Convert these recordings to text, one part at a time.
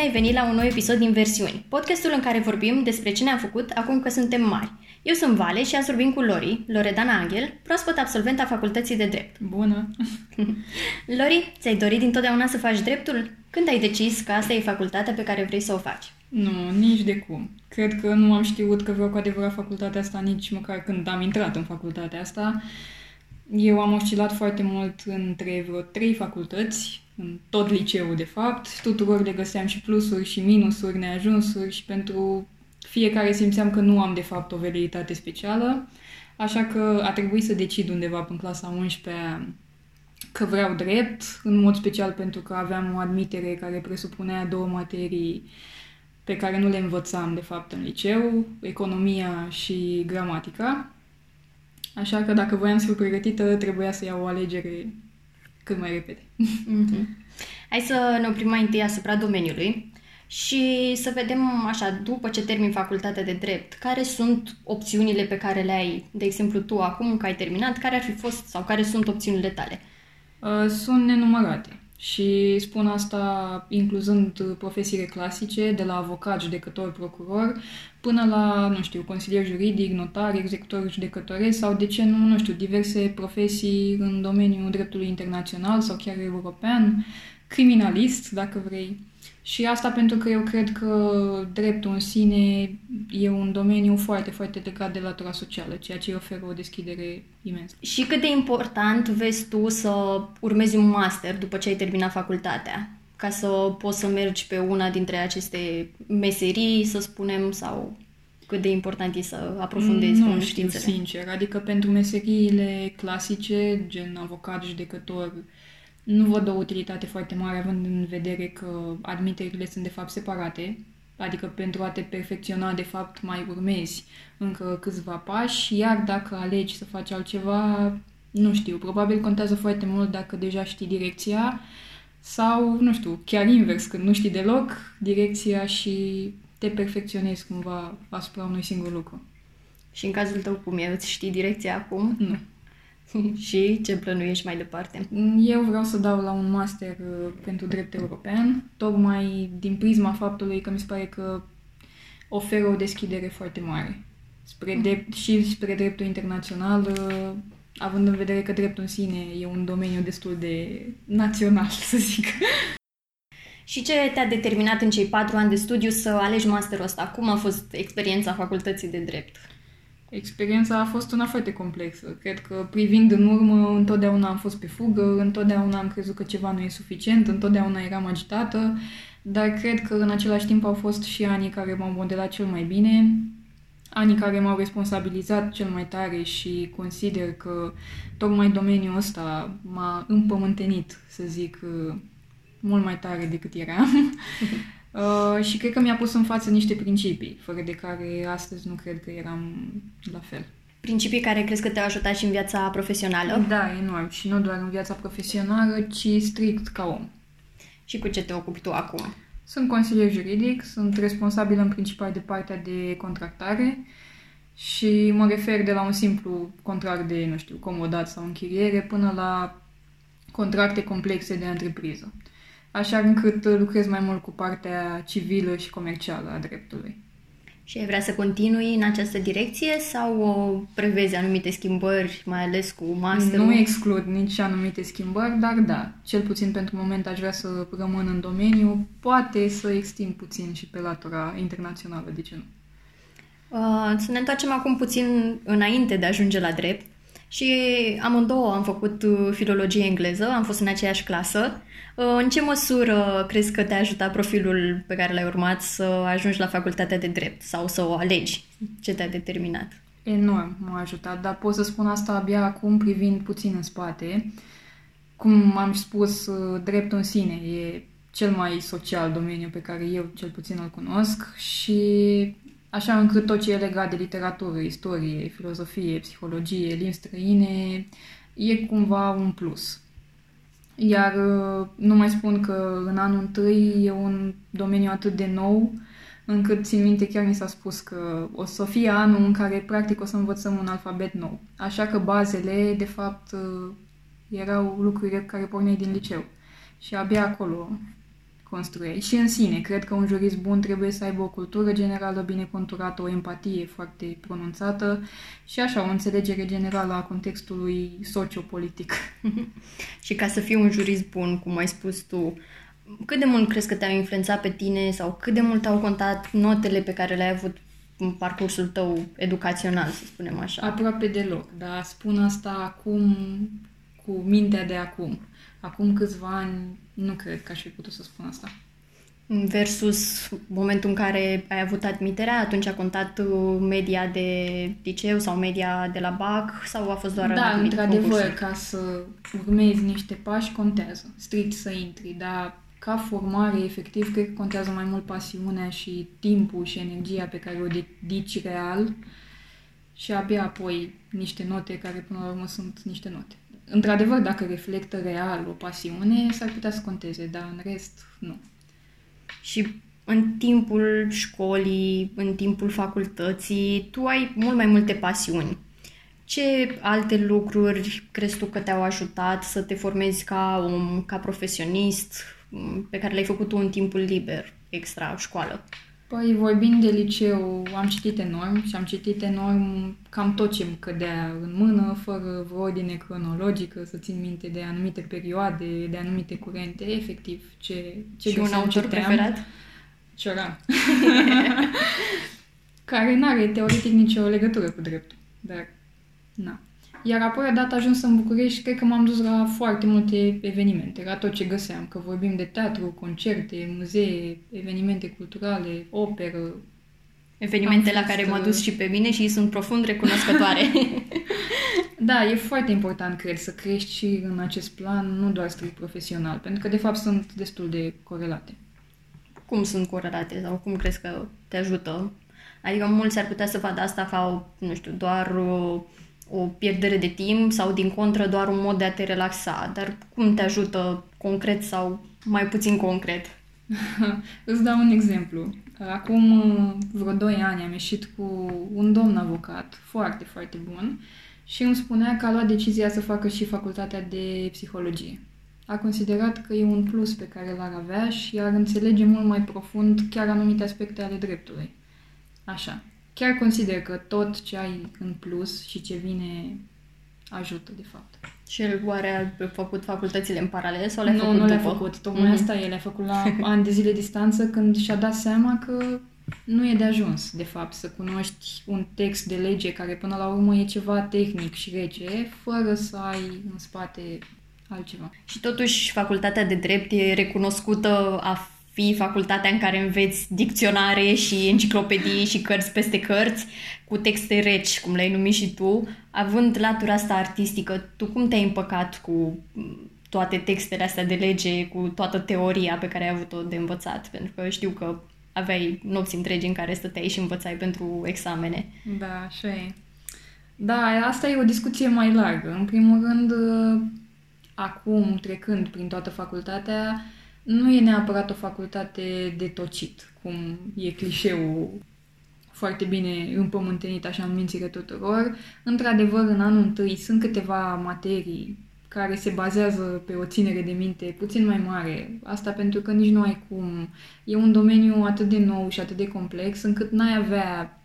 Bine ai venit la un nou episod din Versiuni, podcastul în care vorbim despre ce ne-am făcut acum că suntem mari. Eu sunt Vale și azi vorbim cu Lori, Loredana Angel, proaspăt absolvent a Facultății de Drept. Bună! Lori, ți-ai dorit dintotdeauna să faci dreptul? Când ai decis că asta e facultatea pe care vrei să o faci? Nu, nici de cum. Cred că nu am știut că vreau cu adevărat facultatea asta nici măcar când am intrat în facultatea asta. Eu am oscilat foarte mult între vreo trei facultăți, în tot liceul de fapt. Tuturor le găseam și plusuri și minusuri, neajunsuri și pentru fiecare simțeam că nu am de fapt o veleitate specială. Așa că a trebuit să decid undeva în clasa 11 că vreau drept, în mod special pentru că aveam o admitere care presupunea două materii pe care nu le învățam, de fapt, în liceu, economia și gramatica. Așa că dacă voiam să fiu pregătită, trebuia să iau o alegere cât mai repede. Mm-hmm. Hai să ne oprim mai întâi asupra domeniului și să vedem, așa, după ce termin facultatea de drept, care sunt opțiunile pe care le ai, de exemplu, tu acum că ai terminat, care ar fi fost sau care sunt opțiunile tale? Uh, sunt nenumărate. Și spun asta incluzând profesiile clasice, de la avocat, judecător, procuror, până la, nu știu, consilier juridic, notar, executor judecătoresc sau, de ce nu, nu știu, diverse profesii în domeniul dreptului internațional sau chiar european, criminalist, dacă vrei. Și asta pentru că eu cred că dreptul în sine e un domeniu foarte, foarte legat de latura socială, ceea ce îi oferă o deschidere imensă. Și cât de important vezi tu să urmezi un master după ce ai terminat facultatea? Ca să poți să mergi pe una dintre aceste meserii, să spunem, sau cât de important e să aprofundezi Nu știu, sincer. Adică pentru meseriile clasice, gen avocat, judecător, nu văd o utilitate foarte mare, având în vedere că admiterile sunt de fapt separate, adică pentru a te perfecționa, de fapt, mai urmezi încă câțiva pași, iar dacă alegi să faci altceva, nu știu, probabil contează foarte mult dacă deja știi direcția sau, nu știu, chiar invers, când nu știi deloc direcția și te perfecționezi cumva asupra unui singur lucru. Și în cazul tău, cum e? Îți știi direcția acum? Nu. și ce plănuiești mai departe? Eu vreau să dau la un master uh, pentru drept european, tocmai din prisma faptului că mi se pare că oferă o deschidere foarte mare spre mhm. drept, și spre dreptul internațional, uh, având în vedere că dreptul în sine e un domeniu destul de național, să zic. Și ce te-a determinat în cei patru ani de studiu să alegi masterul ăsta? Cum a fost experiența facultății de drept? Experiența a fost una foarte complexă. Cred că privind în urmă, întotdeauna am fost pe fugă, întotdeauna am crezut că ceva nu e suficient, întotdeauna eram agitată, dar cred că în același timp au fost și anii care m-au modelat cel mai bine, anii care m-au responsabilizat cel mai tare și consider că tocmai domeniul ăsta m-a împământenit, să zic, mult mai tare decât eram. Uh, și cred că mi-a pus în față niște principii, fără de care astăzi nu cred că eram la fel. Principii care crezi că te-au ajutat și în viața profesională? Da, enorm. Și nu doar în viața profesională, ci strict ca om. Și cu ce te ocupi tu acum? Sunt consilier juridic, sunt responsabilă în principal de partea de contractare și mă refer de la un simplu contract de, nu știu, comodat sau închiriere până la contracte complexe de întrepriză așa încât lucrez mai mult cu partea civilă și comercială a dreptului. Și ai vrea să continui în această direcție sau o prevezi anumite schimbări, mai ales cu masterul? Nu exclud nici anumite schimbări, dar da, cel puțin pentru moment aș vrea să rămân în domeniu, poate să extind puțin și pe latura internațională, de ce nu? Uh, să ne întoarcem acum puțin înainte de a ajunge la drept. Și amândouă am făcut uh, filologie engleză, am fost în aceeași clasă. Uh, în ce măsură crezi că te-a ajutat profilul pe care l-ai urmat să ajungi la facultatea de drept sau să o alegi? Ce te-a determinat? Enorm m-a ajutat, dar pot să spun asta abia acum privind puțin în spate. Cum am spus, uh, dreptul în sine e cel mai social domeniu pe care eu cel puțin îl cunosc și așa încât tot ce e legat de literatură, istorie, filozofie, psihologie, limbi străine, e cumva un plus. Iar uh, nu mai spun că în anul întâi e un domeniu atât de nou, încât țin minte chiar mi s-a spus că o să fie anul în care practic o să învățăm un alfabet nou. Așa că bazele, de fapt, uh, erau lucruri care porneai din liceu. Și abia acolo construiești. Și în sine, cred că un jurist bun trebuie să aibă o cultură generală bine conturată, o empatie foarte pronunțată și așa, o înțelegere generală a contextului sociopolitic. și ca să fii un jurist bun, cum ai spus tu, cât de mult crezi că te-au influențat pe tine sau cât de mult au contat notele pe care le-ai avut în parcursul tău educațional, să spunem așa? Aproape deloc, dar spun asta acum cu mintea de acum. Acum câțiva ani nu cred că aș fi putut să spun asta. Versus momentul în care ai avut admiterea, atunci a contat uh, media de liceu sau media de la BAC sau a fost doar Da, într-adevăr, ca să urmezi niște pași contează, strict să intri, dar ca formare, efectiv, cred că contează mai mult pasiunea și timpul și energia pe care o dedici real și abia apoi niște note care până la urmă sunt niște note. Într-adevăr, dacă reflectă real o pasiune, s-ar putea să conteze, dar în rest, nu. Și în timpul școlii, în timpul facultății, tu ai mult mai multe pasiuni. Ce alte lucruri crezi tu că te-au ajutat să te formezi ca om, ca profesionist, pe care le-ai făcut tu în timpul liber, extra școală? Păi, vorbind de liceu, am citit enorm și am citit enorm cam tot ce îmi cădea în mână, fără vreo ordine cronologică, să țin minte de anumite perioade, de anumite curente, efectiv, ce, ce Și un autor citeam. preferat? Cioran. care nu are teoretic nicio legătură cu dreptul, dar na. Iar apoi, odată ajuns în București, cred că m-am dus la foarte multe evenimente, la tot ce găseam, că vorbim de teatru, concerte, muzee, evenimente culturale, operă. Evenimente la care m-a dus uh, și pe mine și sunt profund recunoscătoare. da, e foarte important, cred, să crești și în acest plan, nu doar strict profesional, pentru că, de fapt, sunt destul de corelate. Cum sunt corelate sau cum crezi că te ajută? Adică mulți ar putea să vadă asta ca, nu știu, doar o o pierdere de timp sau din contră doar un mod de a te relaxa, dar cum te ajută concret sau mai puțin concret? Îți dau un exemplu. Acum uh, vreo 2 ani am ieșit cu un domn avocat foarte, foarte bun și îmi spunea că a luat decizia să facă și facultatea de psihologie. A considerat că e un plus pe care l-ar avea și ar înțelege mult mai profund chiar anumite aspecte ale dreptului. Așa chiar consider că tot ce ai în plus și ce vine ajută, de fapt. Și el oare a făcut facultățile în paralel sau le-a nu, făcut Nu, nu le-a făcut. Tocmai mm-hmm. asta el a făcut la ani de zile distanță când și-a dat seama că nu e de ajuns, de fapt, să cunoști un text de lege care până la urmă e ceva tehnic și rece, fără să ai în spate altceva. Și totuși facultatea de drept e recunoscută a fi facultatea în care înveți dicționare și enciclopedii și cărți peste cărți cu texte reci, cum le-ai numit și tu, având latura asta artistică, tu cum te-ai împăcat cu toate textele astea de lege, cu toată teoria pe care ai avut-o de învățat? Pentru că știu că aveai nopți întregi în care stăteai și învățai pentru examene. Da, așa e. Da, asta e o discuție mai largă. În primul rând, acum, trecând prin toată facultatea, nu e neapărat o facultate de tocit, cum e clișeul foarte bine împământenit așa în mințile tuturor. Într-adevăr, în anul întâi sunt câteva materii care se bazează pe o ținere de minte puțin mai mare. Asta pentru că nici nu ai cum. E un domeniu atât de nou și atât de complex încât n-ai avea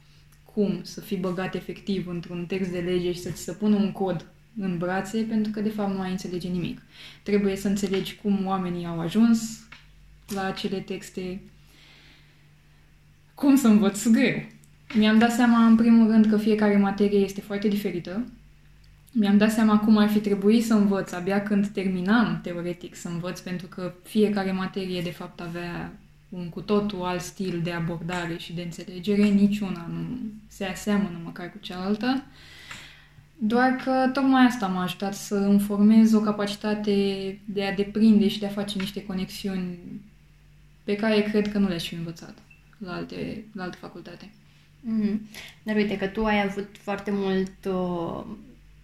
cum să fii băgat efectiv într-un text de lege și să-ți să pună un cod în brațe, pentru că de fapt nu ai înțelege nimic. Trebuie să înțelegi cum oamenii au ajuns la acele texte, cum să învăț greu. Mi-am dat seama, în primul rând, că fiecare materie este foarte diferită. Mi-am dat seama cum ar fi trebuit să învăț abia când terminam, teoretic, să învăț, pentru că fiecare materie, de fapt, avea un cu totul alt stil de abordare și de înțelegere, niciuna nu se aseamănă măcar cu cealaltă. Doar că tocmai asta m-a ajutat să îmi formez o capacitate de a deprinde și de a face niște conexiuni pe care cred că nu le-aș fi învățat la, alte, la alte facultate. Mm-hmm. Dar uite că tu ai avut foarte mult uh,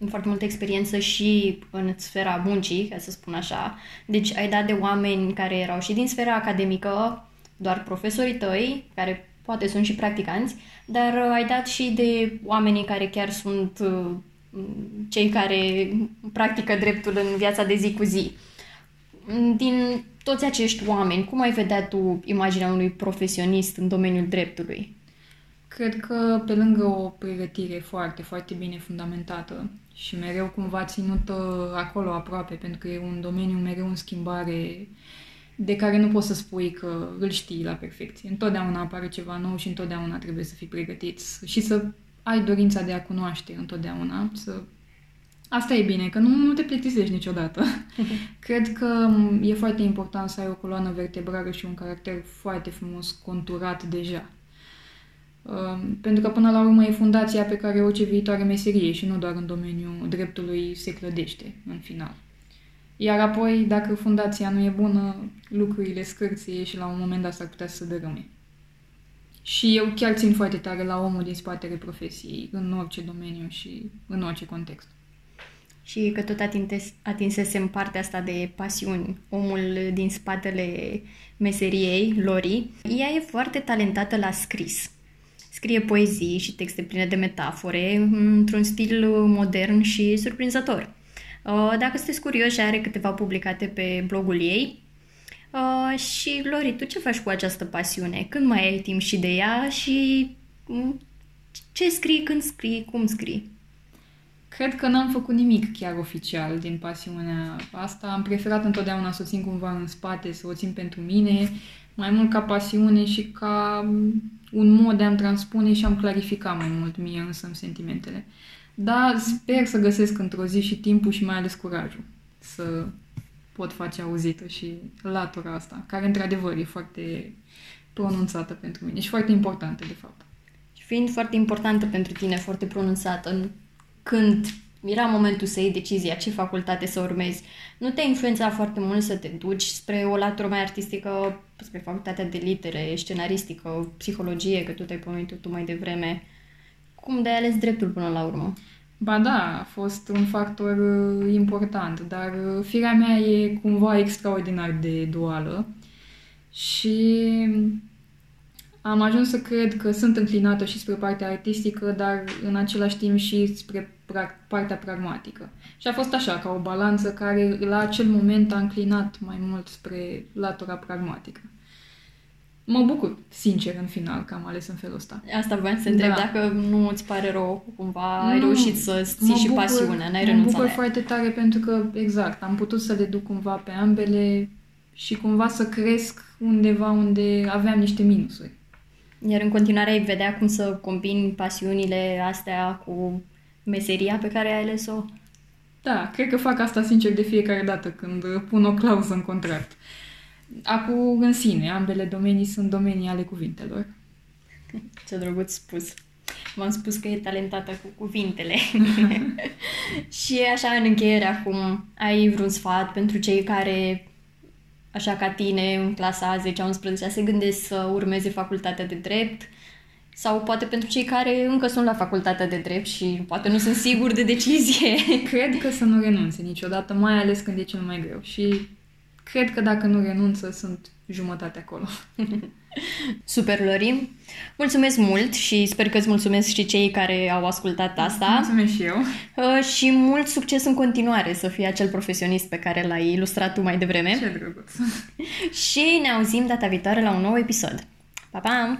foarte multă experiență și în sfera muncii, ca să spun așa. Deci ai dat de oameni care erau și din sfera academică, doar profesorii tăi, care poate sunt și practicanți, dar uh, ai dat și de oamenii care chiar sunt uh, cei care practică dreptul în viața de zi cu zi. Din toți acești oameni, cum ai vedea tu imaginea unui profesionist în domeniul dreptului? Cred că pe lângă o pregătire foarte, foarte bine fundamentată și mereu cumva ținută acolo aproape, pentru că e un domeniu mereu în schimbare de care nu poți să spui că îl știi la perfecție. Întotdeauna apare ceva nou și întotdeauna trebuie să fii pregătit și să ai dorința de a cunoaște întotdeauna, să Asta e bine, că nu, nu te plictisești niciodată. Cred că e foarte important să ai o coloană vertebrală și un caracter foarte frumos conturat deja. Um, pentru că până la urmă e fundația pe care orice viitoare meserie și nu doar în domeniul dreptului se clădește în final. Iar apoi, dacă fundația nu e bună, lucrurile scârție și la un moment dat s-ar putea să dărâme. Și eu chiar țin foarte tare la omul din spatele profesiei, în orice domeniu și în orice context. Și că tot atintes, atinsesem partea asta de pasiuni, omul din spatele meseriei, Lori, ea e foarte talentată la scris. Scrie poezii și texte pline de metafore, într-un stil modern și surprinzător. Uh, dacă sunteți curioși, are câteva publicate pe blogul ei. Uh, și, Lori, tu ce faci cu această pasiune? Când mai ai timp și de ea și mm, ce scrii, când scrii, cum scrii? Cred că n-am făcut nimic chiar oficial din pasiunea asta. Am preferat întotdeauna să o țin cumva în spate, să o țin pentru mine, mai mult ca pasiune și ca un mod de a-mi transpune și am clarificat mai mult mie însă sentimentele. Dar sper să găsesc într-o zi și timpul și mai ales curajul să pot face auzită și latura asta, care într-adevăr e foarte pronunțată pentru mine și foarte importantă, de fapt. Și fiind foarte importantă pentru tine, foarte pronunțată, când era momentul să iei decizia ce facultate să urmezi, nu te influența foarte mult să te duci spre o latură mai artistică, spre facultatea de litere, scenaristică, psihologie, că tu te-ai pomenit tu mai devreme. Cum de-ai ales dreptul până la urmă? Ba da, a fost un factor uh, important, dar uh, firea mea e cumva extraordinar de duală și am ajuns să cred că sunt înclinată și spre partea artistică, dar în același timp și spre pra- partea pragmatică. Și a fost așa, ca o balanță care la acel moment a înclinat mai mult spre latura pragmatică. Mă bucur, sincer, în final, că am ales în felul ăsta. Asta voiam să întreb, da. dacă nu îți pare rău, cumva nu, ai reușit să ții și bucur, pasiunea, n-ai renunțat Mă bucur foarte tare pentru că, exact, am putut să le duc cumva pe ambele și cumva să cresc undeva unde aveam niște minusuri. Iar în continuare ai vedea cum să combini pasiunile astea cu meseria pe care ai ales-o? Da, cred că fac asta sincer de fiecare dată când pun o clauză în contract. Acum, în sine, ambele domenii sunt domenii ale cuvintelor. Ce drăguț spus. V-am spus că e talentată cu cuvintele. și așa, în încheiere, acum, ai vreun sfat pentru cei care, așa ca tine, în clasa 10-11, se gândesc să urmeze facultatea de drept, sau poate pentru cei care încă sunt la facultatea de drept și poate nu sunt siguri de decizie. Cred că să nu renunțe niciodată, mai ales când e cel mai greu. Și cred că dacă nu renunță, sunt jumătate acolo. Super, Lori! Mulțumesc mult și sper că îți mulțumesc și cei care au ascultat asta. Mulțumesc și eu! Uh, și mult succes în continuare să fii acel profesionist pe care l-ai ilustrat tu mai devreme. Ce drăguț! și ne auzim data viitoare la un nou episod. Pa, pa!